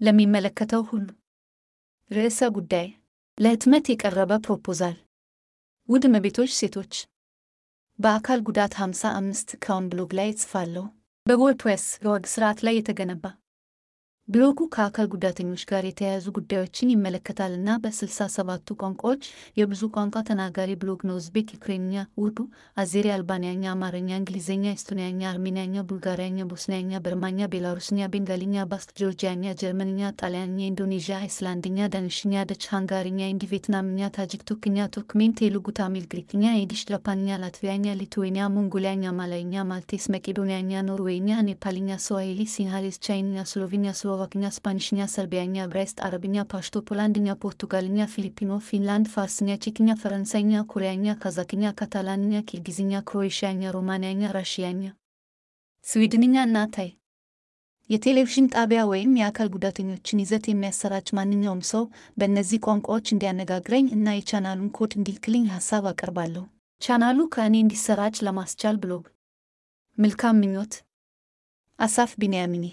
ለሚመለከተው ሁሉ ርዕሰ ጉዳይ ለህትመት የቀረበ ፕሮፖዛል። ውድ እመቤቶች ሴቶች፣ በአካል ጉዳት 55 ካውን ብሎግ ላይ እጽፋለሁ። በ WordPress የወግ ስርዓት ላይ የተገነባ ብሎጉ ከአካል ጉዳተኞች ጋር የተያያዙ ጉዳዮችን ይመለከታልና በስልሳ ሰባቱ ቋንቋዎች የብዙ ቋንቋ ተናጋሪ ብሎግ ነው። ኡዝቤክ፣ ዩክሬንኛ፣ ኡርዱ፣ አዜሪ፣ አልባንያኛ፣ አማርኛ፣ እንግሊዝኛ፣ ኤስቶኒያኛ፣ አርሜንያኛ፣ ቡልጋሪያኛ፣ ቦስኒያኛ፣ በርማኛ፣ ቤላሩስኛ፣ ቤንጋሊኛ፣ ባስክ፣ ጆርጂያኛ፣ ጀርመንኛ፣ ጣሊያንኛ፣ ኢንዶኔዥያ፣ አይስላንድኛ፣ ዳንሽኛ፣ ደች፣ ሃንጋሪኛ፣ ሂንዲ፣ ቬትናምኛ፣ ታጂክ፣ ቱርክኛ፣ ቱርክሜን፣ ቴሉጉ፣ ታሚል፣ ግሪክኛ፣ ዪዲሽ፣ ጃፓንኛ፣ ላትቪያኛ፣ ሊቱዌንያ፣ ሞንጎሊያኛ፣ ማላይኛ፣ ማልቴስ፣ መቄዶንያኛ፣ ኖርዌይኛ፣ ኔፓልኛ፣ ስዋሂሊ፣ ሲንሃሌስ፣ ቻይንኛ፣ ስሎቬንያ፣ ስሎቫክኛ፣ ስፓኒሽኛ፣ ሰርቢያኛ፣ ዕብራይስጥ፣ አረብኛ፣ ፓሽቶ፣ ፖላንድኛ፣ ፖርቱጋልኛ፣ ፊሊፒኖ፣ ፊንላንድ፣ ፋርስኛ፣ ቼክኛ፣ ፈረንሳይኛ፣ ኮሪያኛ፣ ካዛክኛ፣ ካታላንኛ፣ ኪርጊዝኛ፣ ክሮኤሽያኛ፣ ሮማንያኛ፣ ራሽያኛ፣ ስዊድንኛ እና ታይ የቴሌቪዥን ጣቢያ ወይም የአካል ጉዳተኞችን ይዘት የሚያሰራጭ ማንኛውም ሰው በእነዚህ ቋንቋዎች እንዲያነጋግረኝ እና የቻናሉን ኮድ እንዲልክልኝ ሀሳብ አቀርባለሁ። ቻናሉ ከእኔ እንዲሰራጭ ለማስቻል ብሎግ። መልካም ምኞት። አሳፍ ቢንያሚኒ